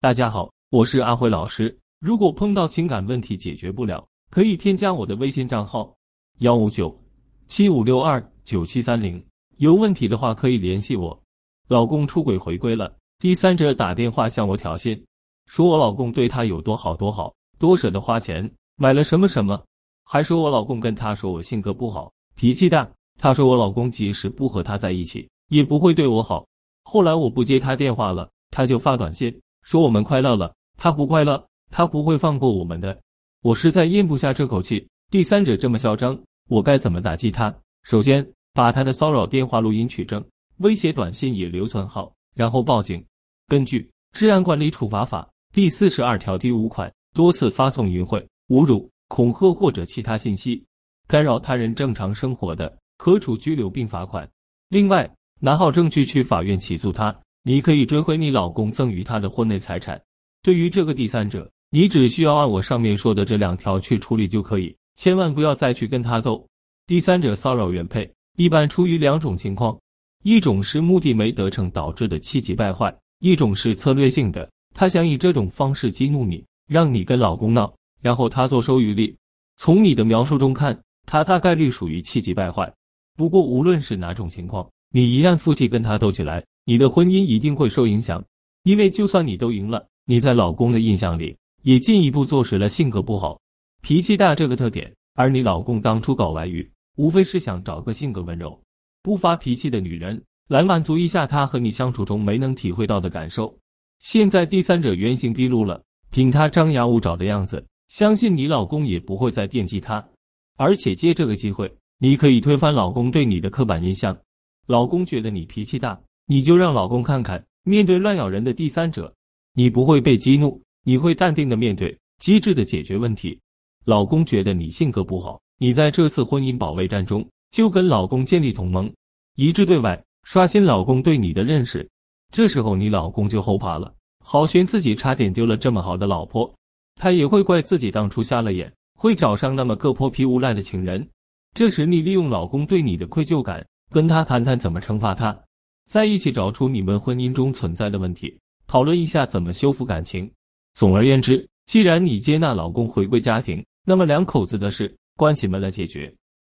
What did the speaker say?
大家好，我是阿辉老师。如果碰到情感问题解决不了，可以添加我的微信账号幺五九七五六二九七三零。有问题的话可以联系我。老公出轨回归了，第三者打电话向我挑衅，说我老公对他有多好多好，多舍得花钱买了什么什么，还说我老公跟他说我性格不好，脾气大。他说我老公即使不和他在一起，也不会对我好。后来我不接他电话了，他就发短信。说我们快乐了，他不快乐，他不会放过我们的。我实在咽不下这口气。第三者这么嚣张，我该怎么打击他？首先，把他的骚扰电话录音取证，威胁短信也留存好，然后报警。根据《治安管理处罚法》第四十二条第五款，多次发送淫秽、侮辱、恐吓或者其他信息，干扰他人正常生活的，可处拘留并罚款。另外，拿好证据去法院起诉他。你可以追回你老公赠与他的婚内财产。对于这个第三者，你只需要按我上面说的这两条去处理就可以，千万不要再去跟他斗。第三者骚扰原配，一般出于两种情况：一种是目的没得逞导致的气急败坏；一种是策略性的，他想以这种方式激怒你，让你跟老公闹，然后他坐收渔利。从你的描述中看，他大概率属于气急败坏。不过无论是哪种情况，你一旦负气跟他斗起来。你的婚姻一定会受影响，因为就算你都赢了，你在老公的印象里也进一步坐实了性格不好、脾气大这个特点。而你老公当初搞外遇，无非是想找个性格温柔、不发脾气的女人来满足一下他和你相处中没能体会到的感受。现在第三者原形毕露了，凭他张牙舞爪的样子，相信你老公也不会再惦记他。而且借这个机会，你可以推翻老公对你的刻板印象。老公觉得你脾气大。你就让老公看看，面对乱咬人的第三者，你不会被激怒，你会淡定的面对，机智的解决问题。老公觉得你性格不好，你在这次婚姻保卫战中就跟老公建立同盟，一致对外，刷新老公对你的认识。这时候你老公就后怕了，好悬自己差点丢了这么好的老婆，他也会怪自己当初瞎了眼，会找上那么个泼皮无赖的情人。这时你利用老公对你的愧疚感，跟他谈谈怎么惩罚他。在一起找出你们婚姻中存在的问题，讨论一下怎么修复感情。总而言之，既然你接纳老公回归家庭，那么两口子的事关起门来解决。